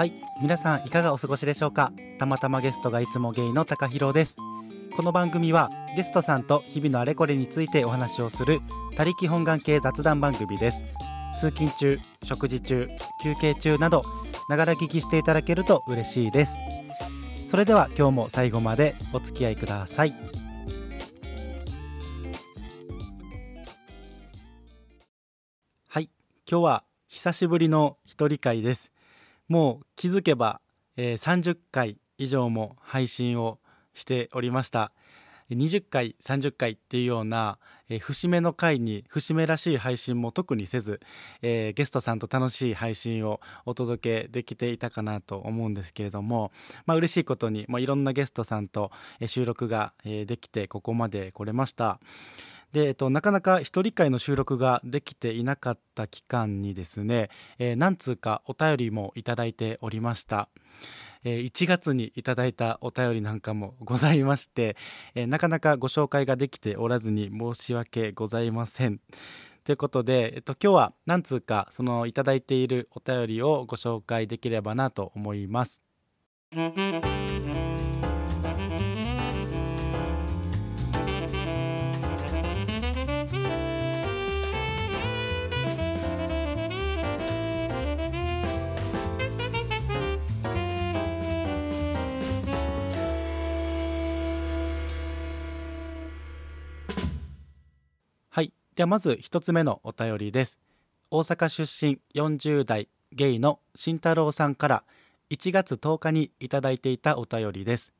はい皆さんいかがお過ごしでしょうか？たまたまゲストがいつもゲイの高弘です。この番組はゲストさんと日々のあれこれについてお話をする他力本願系雑談番組です。通勤中食事中休憩中などながら聞きしていただけると嬉しいです。それでは今日も最後までお付き合いください。はい今日は久しぶりの一人会です。もう気づけば、えー、30回以上も配信をしておりました20回30回っていうような、えー、節目の回に節目らしい配信も特にせず、えー、ゲストさんと楽しい配信をお届けできていたかなと思うんですけれども、まあ嬉しいことに、まあ、いろんなゲストさんと、収録が、できてここまで来れました。で、えっと、なかなか一人会の収録ができていなかった期間にですね、えー、何通かお便りもいただいておりました。えー、1月にいただいたお便りなんかもございまして、えー、なかなかご紹介ができておらずに申し訳ございません。ということで、えっと、今日は何通かそのいただいているお便りをご紹介できればなと思います。ではまず1つ目のお便りです。大阪出身40代ゲイの慎太郎さんから1月10日にいただいていたお便りです。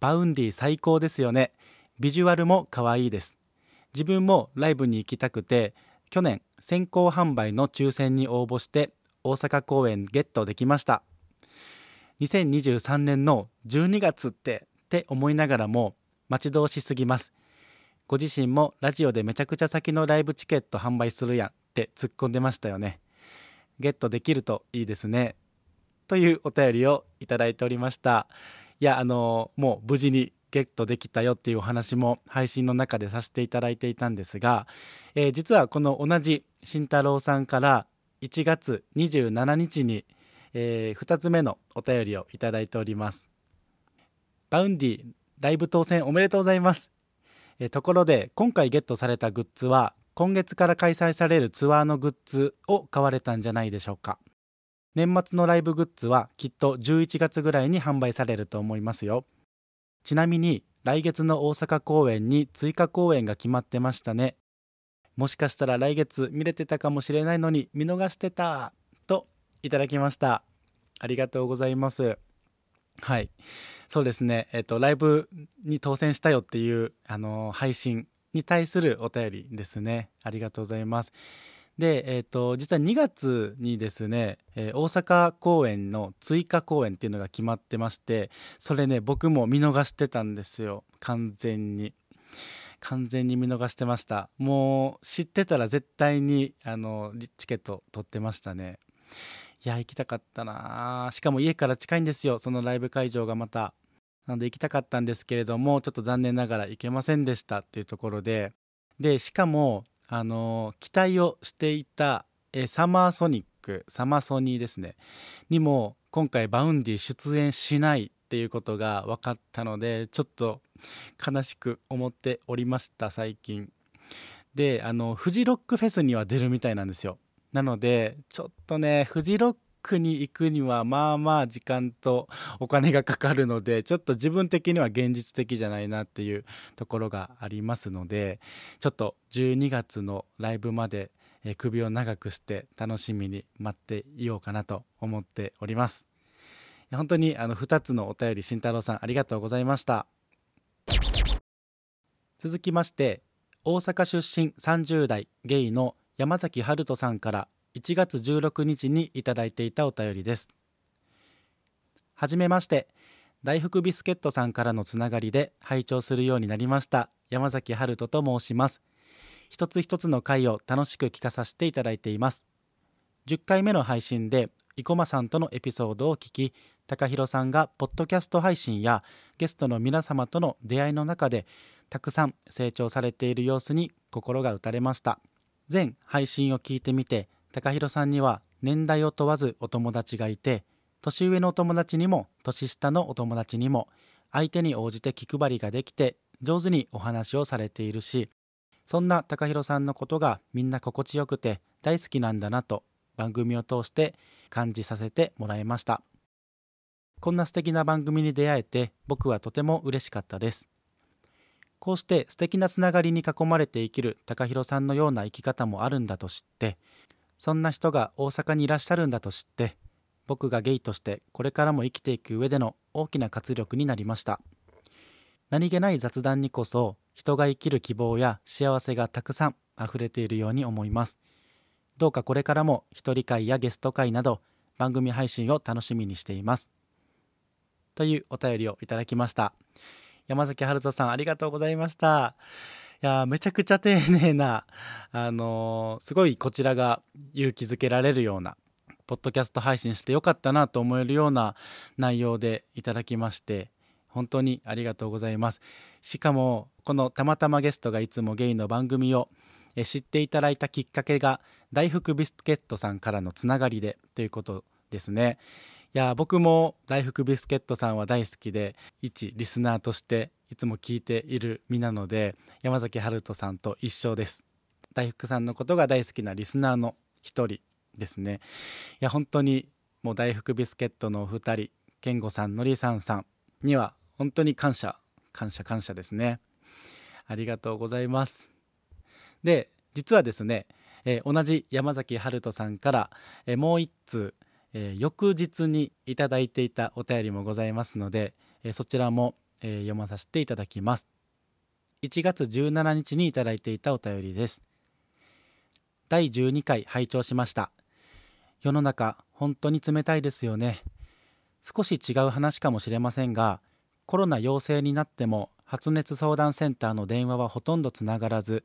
バウンディ最高ですよね。ビジュアルも可愛いです。自分もライブに行きたくて去年先行販売の抽選に応募して大阪公演ゲットできました。2023年の12月ってって思いながらも待ち遠しすぎます。ご自身もラジオでめちゃくちゃ先のライブチケット販売するやんって突っ込んでましたよね。ゲットできるといいですね。というお便りをいただいておりました。いや、あのもう無事にゲットできたよっていうお話も配信の中でさせていただいていたんですが、えー、実はこの同じ慎太郎さんから1月27日に、えー、2つ目のお便りをいただいております。バウンディライブ当選おめでとうございます。えところで今回ゲットされたグッズは今月から開催されるツアーのグッズを買われたんじゃないでしょうか。年末のライブグッズはきっと11月ぐらいに販売されると思いますよ。ちなみに来月の大阪公演に追加公演が決まってましたね。もしかしたら来月見れてたかもしれないのに見逃してたといただきました。ありがとうございます。はい。そうですね。えっ、とライブに当選したよっていうあの配信に対するお便りですね。ありがとうございます。で、えーと、実は2月にですね、えー、大阪公演の追加公演っていうのが決まってましてそれね僕も見逃してたんですよ。完全に。完全に見逃してました。もう知ってたら絶対にあのチケット取ってましたね。いや行きたかったなしかも家から近いんですよ。そのライブ会場がまた。なので行きたかったんですけれどもちょっと残念ながら行けませんでしたっていうところで。でしかもあの期待をしていたえサマーソニックサマーソニーですね。にも今回バウンディ出演しないっていうことが分かったのでちょっと悲しく思っておりました最近。であのフジロックフェスには出るみたいなんですよ。なのでちょっとねフジロックに行くにはまあまあ時間とお金がかかるのでちょっと自分的には現実的じゃないなっていうところがありますのでちょっと12月のライブまで首を長くして楽しみに待っていようかなと思っております。本当にあの2つのお便り慎太郎さんありがとうございました。続きまして大阪出身30代ゲイの山崎春人さんから1月16日にいただいていたお便りです。はじめまして大福ビスケットさんからのつながりで拝聴するようになりました山崎春人と申します。一つ一つの回を楽しく聞かさせていただいています。10回目の配信で生駒さんとのエピソードを聞き高弘さんがポッドキャスト配信やゲストの皆様との出会いの中でたくさん成長されている様子に心が打たれました。全配信を聞いてみて高弘さんには年代を問わずお友達がいて年上のお友達にも年下のお友達にも相手に応じて気配りができて上手にお話をされているしそんな高弘さんのことがみんな心地よくて大好きなんだなと番組を通して感じさせてもらいました。こんな素敵な番組に出会えて僕はとても嬉しかったです。こうして素敵なつながりに囲まれて生きる高弘さんのような生き方もあるんだと知ってそんな人が大阪にいらっしゃるんだと知って僕がゲイとしてこれからも生きていく上での大きな活力になりました。何気ない雑談にこそ人が生きる希望や幸せがたくさん溢れているように思います。どうかこれからも一人会やゲスト会など番組配信を楽しみにしています。というお便りをいただきました。山崎春人さんありがとうございました。いやめちゃくちゃ丁寧な あのー、すごいこちらが勇気づけられるようなポッドキャスト配信してよかったなと思えるような内容でいただきまして本当にありがとうございます。しかもこのたまたまゲストがいつもゲイの番組を知っていただいたきっかけが大福ビスケットさんからのつながりでということですね。いや僕も大福ビスケットさんは大好きで一リスナーとしていつも聞いている身なので山崎春人さんと一緒です。大福さんのことが大好きなリスナーの一人ですね。いや本当にもう大福ビスケットのお二人健吾さんのりさんさんには本当に感謝感謝感謝ですね。ありがとうございます。で実はですね、えー、同じ山崎春人さんから、えー、もう一通、えー、翌日にいただいていたお便りもございますので、えそちらも、え読まさせていただきます。1月17日にいただいていたお便りです。第12回拝聴しました。世の中本当に冷たいですよね。少し違う話かもしれませんがコロナ陽性になっても発熱相談センターの電話はほとんどつながらず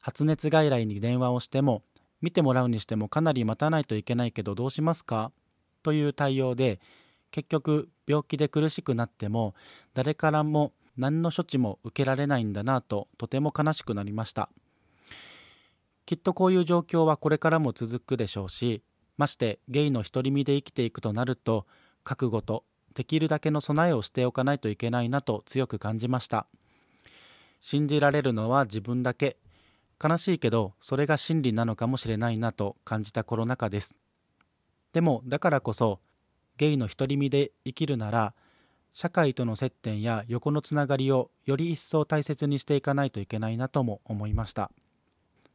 発熱外来に電話をしても見てもらうにしてもかなり待たないといけないけどどうしますか？という対応で結局病気で苦しくなっても誰からも何の処置も受けられないんだなととても悲しくなりました。きっとこういう状況はこれからも続くでしょうしましてゲイの独り身で生きていくとなると覚悟とできるだけの備えをしておかないといけないなと強く感じました。信じられるのは自分だけ。悲しいけどそれが真理なのかもしれないなと感じたコロナ禍です。でもだからこそゲイの独り身で生きるなら社会との接点や横のつながりをより一層大切にしていかないといけないなとも思いました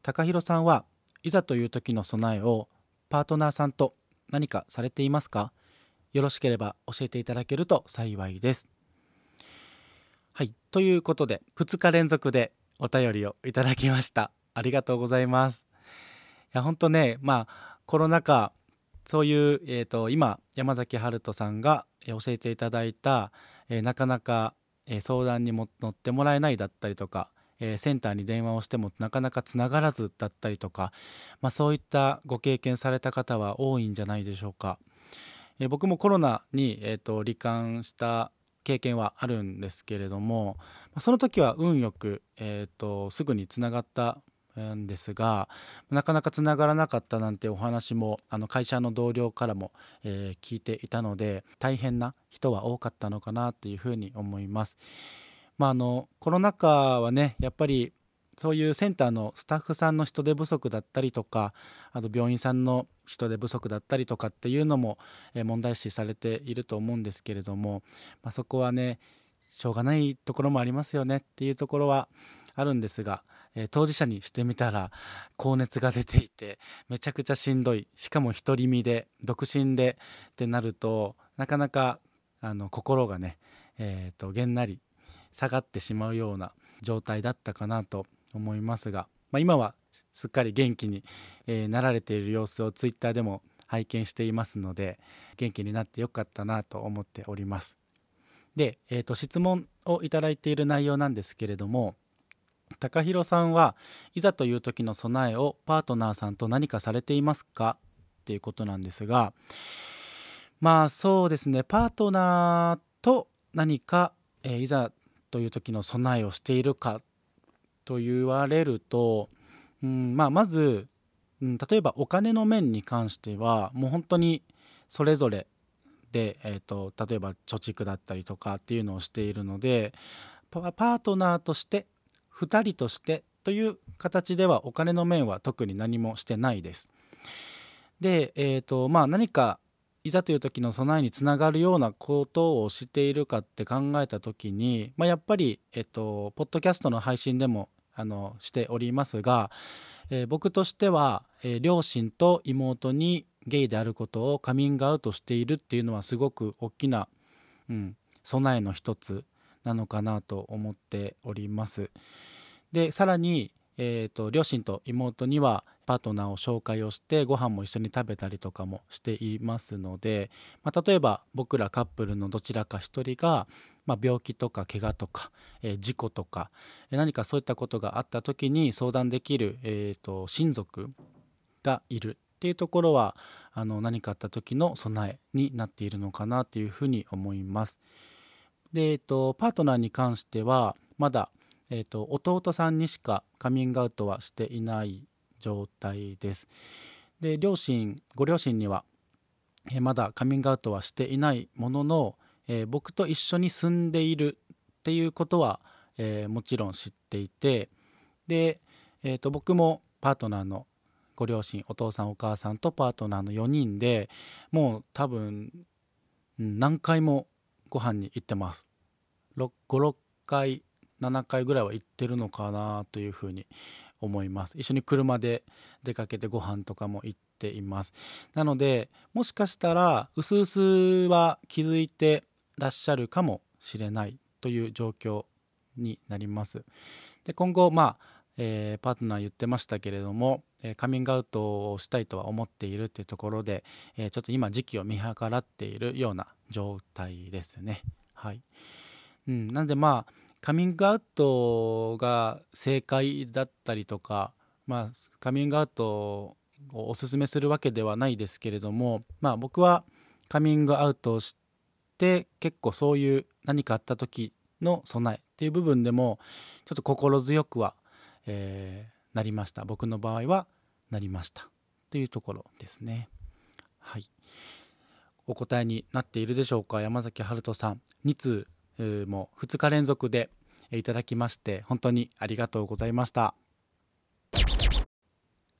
高弘さんはいざという時の備えをパートナーさんと何かされていますか？よろしければ教えていただけると幸いです。はい、ということで2日連続でお便りをいただきました。ありがとうございます。いや本当ねまあコロナ禍そういう、えーと、今山崎春人さんが教えていただいた、えー、なかなか、えー、相談にも乗ってもらえないだったりとかえー、センターに電話をしてもなかなかつながらずだったりとか、まあ、そういったご経験された方は多いんじゃないでしょうか。え、僕もコロナに、えーと、罹患した経験はあるんですけれどもその時は運よく、えーと、すぐにつながったんですがなかなかつながらなかったなんてお話もあの会社の同僚からも、えー、聞いていたので大変な人は多かったのかなというふうに思います。まあ、あのコロナ禍はねやっぱりそういうセンターのスタッフさんの人手不足だったりとかあと病院さんの人手不足だったりとかっていうのも問題視されていると思うんですけれども、まあ、そこはねしょうがないところもありますよねっていうところはあるんですが、えー、当事者にしてみたら高熱が出ていてめちゃくちゃしんどいしかも独り身で独身でってなるとなかなかあの心がね、えーとげんなり下がってしまうような状態だったかなと思いますが、まあ、今はすっかり元気に、えー、なられている様子をツイッターでも拝見していますので元気になってよかったなと思っております。で、えー、と質問をいただいている内容なんですけれども高弘さんはいざという時の備えをパートナーさんと何かされていますか？っていうことなんですがまあそうですね。パートナーと何か、えー、いざという時の備えをしているかと言われると、うんまあ、まずうん、例えばお金の面に関してはもう本当にそれぞれで、えーと、例えば貯蓄だったりとかっていうのをしているのでパートナーとして2人としてという形ではお金の面は特に何もしてないです。で、えーとまあ、何かいざという時の備えにつながるようなことをしているかって考えた時に、まあ、やっぱり、えっと、ポッドキャストの配信でもあのしておりますが、えー、僕としては、えー、両親と妹にゲイであることをカミングアウトしているっていうのはすごく大きな、うん、備えの一つなのかなと思っております。でさらに、えーと両親と妹にはパートナーを紹介をしてご飯も一緒に食べたりとかもしていますので、まあ、例えば僕らカップルのどちらか一人が、まあ、病気とか怪我とか、えー、事故とか、何かそういったことがあった時に相談できる、えーと、親族がいるっていうところはあの何かあった時の備えになっているのかなというふうに思います。で、えーと、パートナーに関してはまだ、えーと弟さんにしかカミングアウトはしていない状態です。で両親ご両親には、え、まだカミングアウトはしていないものの、えー、僕と一緒に住んでいるっていうことは、えー、もちろん知っていてで、えーと、僕もパートナーのご両親お父さんお母さんとパートナーの4人でもう多分何回もご飯に行ってます。56回7回ぐらいは行ってるのかなというふうに思います。一緒に車で出かけてご飯とかも行っています。なのでもしかしたらうすうすは気づいてらっしゃるかもしれないという状況になります。で今後まあえー、パートナー言ってましたけれども、え、カミングアウトをしたいとは思っているっていうところで、え、ちょっと今時期を見計らっているような状態ですね。はい、うん、なんでまあカミングアウトが正解だったりとか、まあ、カミングアウトをおすすめするわけではないですけれども、まあ、僕はカミングアウトをして結構そういう何かあった時の備えっていう部分でもちょっと心強くは、えー、なりました。僕の場合はなりました。というところですね。はい。お答えになっているでしょうか？山崎春人さん。2通も2日連続でいただきまして本当にありがとうございました。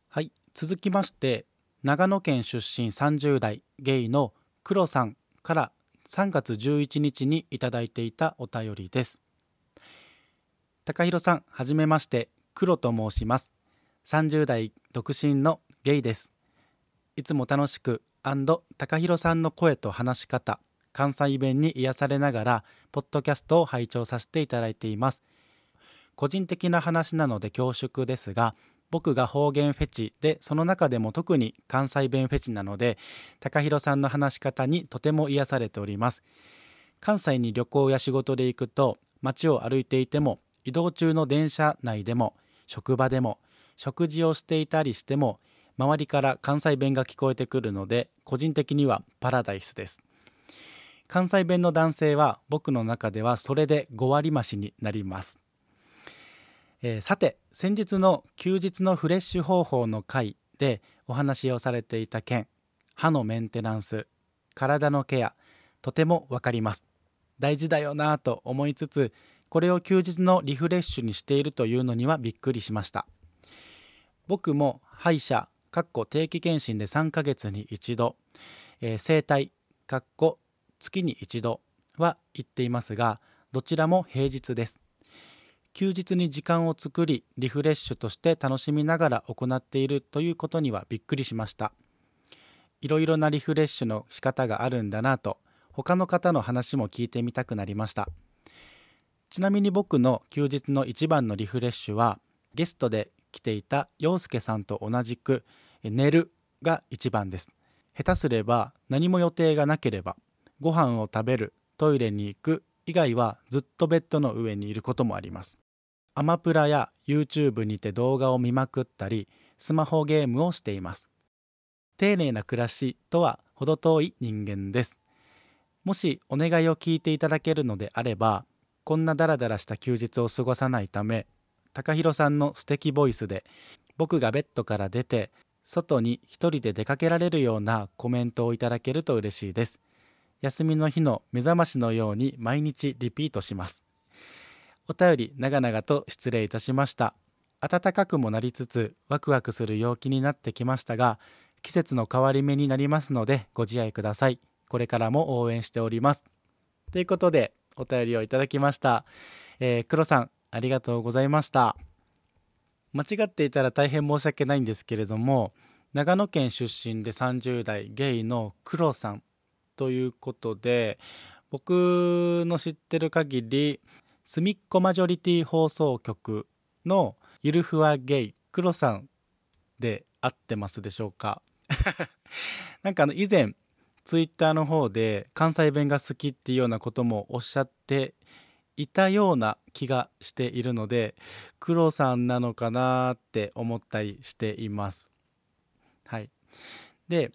はい。続きまして長野県出身30代ゲイの黒さんから3月11日にいただいていたお便りです。高弘さんはじめまして。黒と申します。30代独身のゲイです。いつも楽しく高弘さんの声と話し方関西弁に癒されながらポッドキャストを拝聴させていただいています。個人的な話なので恐縮ですが僕が方言フェチでその中でも特に関西弁フェチなので高弘さんの話し方にとても癒されております。関西に旅行や仕事で行くと街を歩いていても移動中の電車内でも職場でも食事をしていたりしても周りから関西弁が聞こえてくるので個人的にはパラダイスです。関西弁の男性は僕の中ではそれで5割増しになります、えー、さて先日の休日のフレッシュ方法の回でお話をされていた件歯のメンテナンス体のケアとてもわかります。大事だよなぁと思いつつこれを休日のリフレッシュにしているというのにはびっくりしました。僕も歯医者かっこ定期検診で3ヶ月に一度、えー、整体かっこ月に一度は言っていますがどちらも平日です。休日に時間を作りリフレッシュとして楽しみながら行っているということにはびっくりしました。いろいろなリフレッシュの仕方があるんだなと他の方の話も聞いてみたくなりました。ちなみに僕の休日の一番のリフレッシュはゲストで来ていた陽介さんと同じく寝るが一番です。下手すれば何も予定がなければご飯を食べるトイレに行く以外はずっとベッドの上にいることもあります。アマプラや YouTube にて動画を見まくったりスマホゲームをしています。丁寧な暮らしとは程遠い人間です。もしお願いを聞いていただけるのであればこんなダラダラした休日を過ごさないため takahiro さんの素敵ボイスで僕がベッドから出て外に一人で出かけられるようなコメントをいただけると嬉しいです。休みの日の目覚ましのように毎日リピートします。お便り長々と失礼いたしました。暖かくもなりつつワクワクする陽気になってきましたが季節の変わり目になりますのでご自愛ください。これからも応援しております。ということでお便りをいただきました、えー、黒さんありがとうございました。間違っていたら大変申し訳ないんですけれども長野県出身で30代ゲイの黒さんということで僕の知ってる限りすみっこマジョリティ放送局のゆるふわゲイ黒さんで合ってますでしょうか？なんかあの以前ツイッターの方で関西弁が好きっていうようなこともおっしゃっていたような気がしているので黒さんなのかなって思ったりしています。はい、で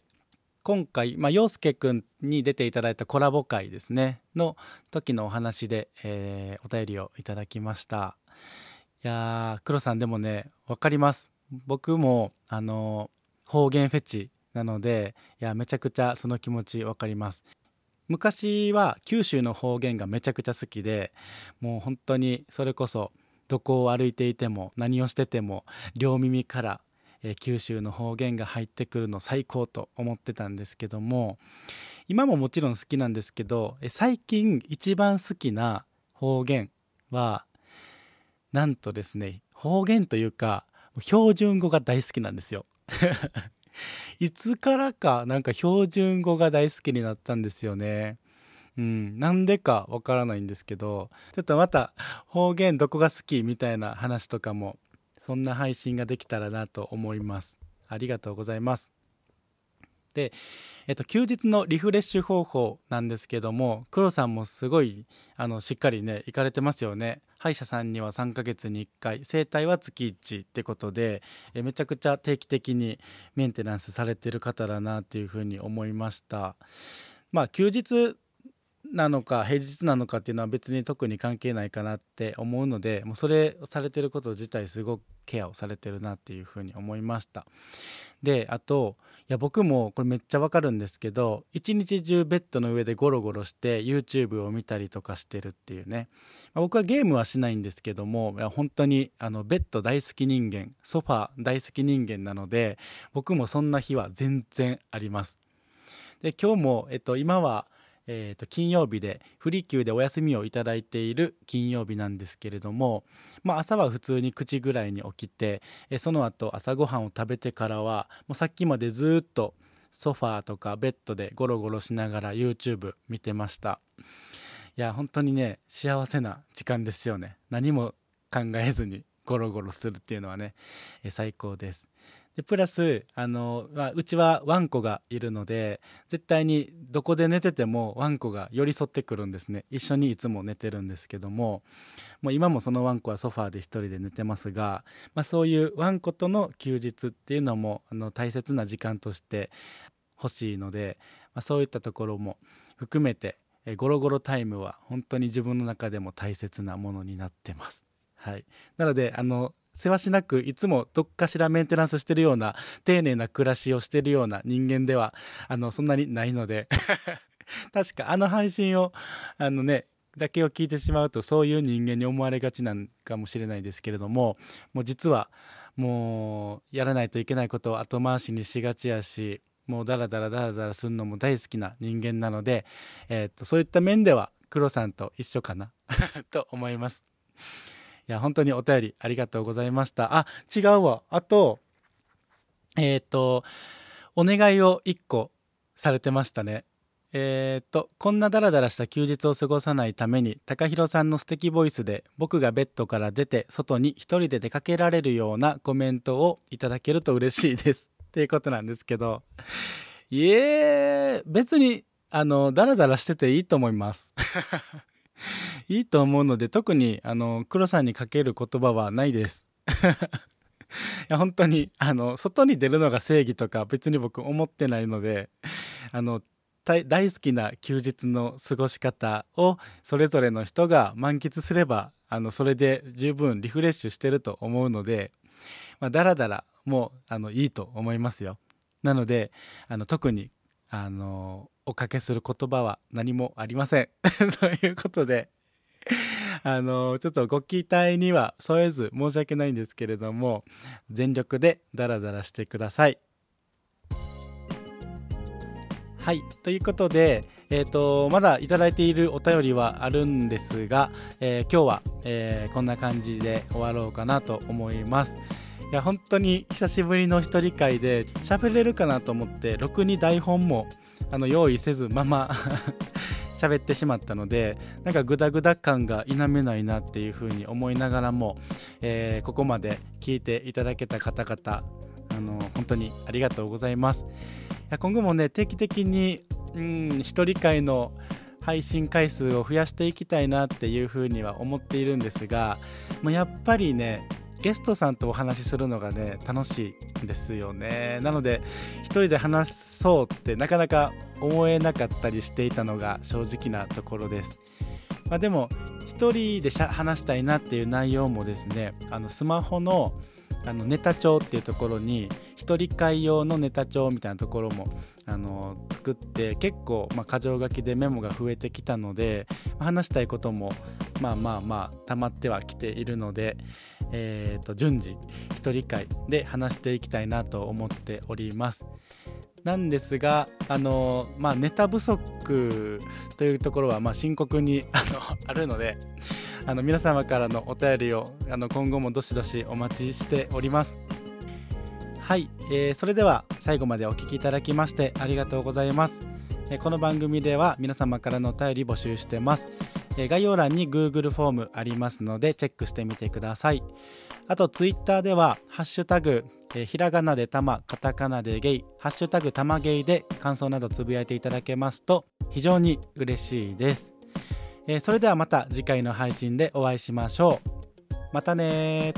今回、まあ、陽介くんに出ていただいたコラボ会ですね。の時のお話で、えー、お便りをいただきました。いやー黒さんでもね分かります。僕もあの方言フェチなのでいやめちゃくちゃその気持ち分かります。昔は九州の方言がめちゃくちゃ好きでもう本当にそれこそどこを歩いていても何をしてても両耳から、え九州の方言が入ってくるの最高と思ってたんですけども今ももちろん好きなんですけど、え最近一番好きな方言はなんとですね方言というか標準語が大好きなんですよ。いつからかなんか標準語が大好きになったんですよね。うん、なんでかわからないんですけどちょっとまた方言どこが好きみたいな話とかもそんな配信ができたらなと思います。ありがとうございます。で、えっと、休日のリフレッシュ方法なんですけども黒さんもすごいあのしっかりね行かれてますよね。歯医者さんには3ヶ月に1回整体は月1ってことでえめちゃくちゃ定期的にメンテナンスされてる方だなっていうふうに思いましたまあ休日なのか平日なのかっていうのは別に特に関係ないかなって思うのでもうそれされてること自体すごくケアをされてるなっていうふうに思いました。であといや僕もこれめっちゃわかるんですけど一日中ベッドの上でゴロゴロして YouTube を見たりとかしてるっていうね、まあ、僕はゲームはしないんですけどもいや本当にあのベッド大好き人間ソファ大好き人間なので僕もそんな日は全然あります。で今日も、えっと、今はえー、と金曜日でフリー級でお休みをいただいている金曜日なんですけれども、まあ、朝は普通に9時ぐらいに起きて、えその後朝ごはんを食べてからはもうさっきまでずっとソファーとかベッドでゴロゴロしながら YouTube 見てました。いや本当にね幸せな時間ですよね。何も考えずにゴロゴロするっていうのはね、え最高です。でプラスあの、まあ、うちはワンコがいるので絶対にどこで寝ててもワンコが寄り添ってくるんですね。一緒にいつも寝てるんですけども。もう今もそのワンコはソファーで一人で寝てますが、まあ、そういうワンコとの休日っていうのもあの大切な時間として欲しいので、まあ、そういったところも含めてえゴロゴロタイムは本当に自分の中でも大切なものになってます。はい、なのであのせわしなくいつもどっかしらメンテナンスしてるような丁寧な暮らしをしてるような人間ではあのそんなにないので 確かあの配信をあのねだけを聞いてしまうとそういう人間に思われがちなのかもしれないですけれどももう実はもうやらないといけないことを後回しにしがちやしもうダラダラダラダラするのも大好きな人間なので、えー、っとそういった面では黒さんと一緒かな と思います。いや、本当にお便りありがとうございました。あ、違うわ。あと、えっ、ー、と、お願いを1個されてましたね。えっ、と、こんなダラダラした休日を過ごさないために、高弘さんの素敵ボイスで、僕がベッドから出て、外に一人で出かけられるようなコメントをいただけると嬉しいです。っていうことなんですけど、いえ、別に、あの、ダラダラしてていいと思います。いいと思うので特にあの黒さんにかける言葉はないです。いや本当にあの外に出るのが正義とか別に僕思ってないのであの大好きな休日の過ごし方をそれぞれの人が満喫すればあのそれで十分リフレッシュしてると思うので、まあ、だらだらもうあのいいと思いますよ。なのであの特にあのおかけする言葉は何もありません ということであのちょっとご期待には添えず申し訳ないんですけれども全力でダラダラしてくださいはいということでえーと、まだいただいているお便りはあるんですが、えー、今日は、えー、こんな感じで終わろうかなと思います。いや本当に久しぶりの一人会で喋れるかなと思ってろくに台本もあの用意せずまま 喋ってしまったのでなんかグダグダ感が否めないなっていうふうに思いながらも、えー、ここまで聞いていただけた方々あの本当にありがとうございます。いや今後もね定期的にうん一人会の配信回数を増やしていきたいなっていうふうには思っているんですがもうやっぱりねゲストさんとお話しするのがね楽しいんですよね。なので一人で話そうってなかなか思えなかったりしていたのが正直なところです、まあ、でも一人で話したいなっていう内容もですねあのスマホのあのネタ帳っていうところに一人会用のネタ帳みたいなところもあの作って結構、まあ、箇条書きでメモが増えてきたので話したいこともまあまあまあ溜まってはきているので、え、と順次一人会で話していきたいなと思っております。なんですが、あのまあ、ネタ不足というところはまあ深刻にあのあるのであの皆様からのお便りをあの今後もどしどしお待ちしております。はい、えー、それでは最後までお聴きいただきましてありがとうございます、えー、この番組では皆様からのお便り募集してます、えー、概要欄に Google フォームありますのでチェックしてみてくださいあと Twitter ではハッシュタグえひらがなでたま、カタカナでゲイ、ハッシュタグたまゲイで感想などつぶやいていただけますと非常に嬉しいです。えそれではまた次回の配信でお会いしましょう。またね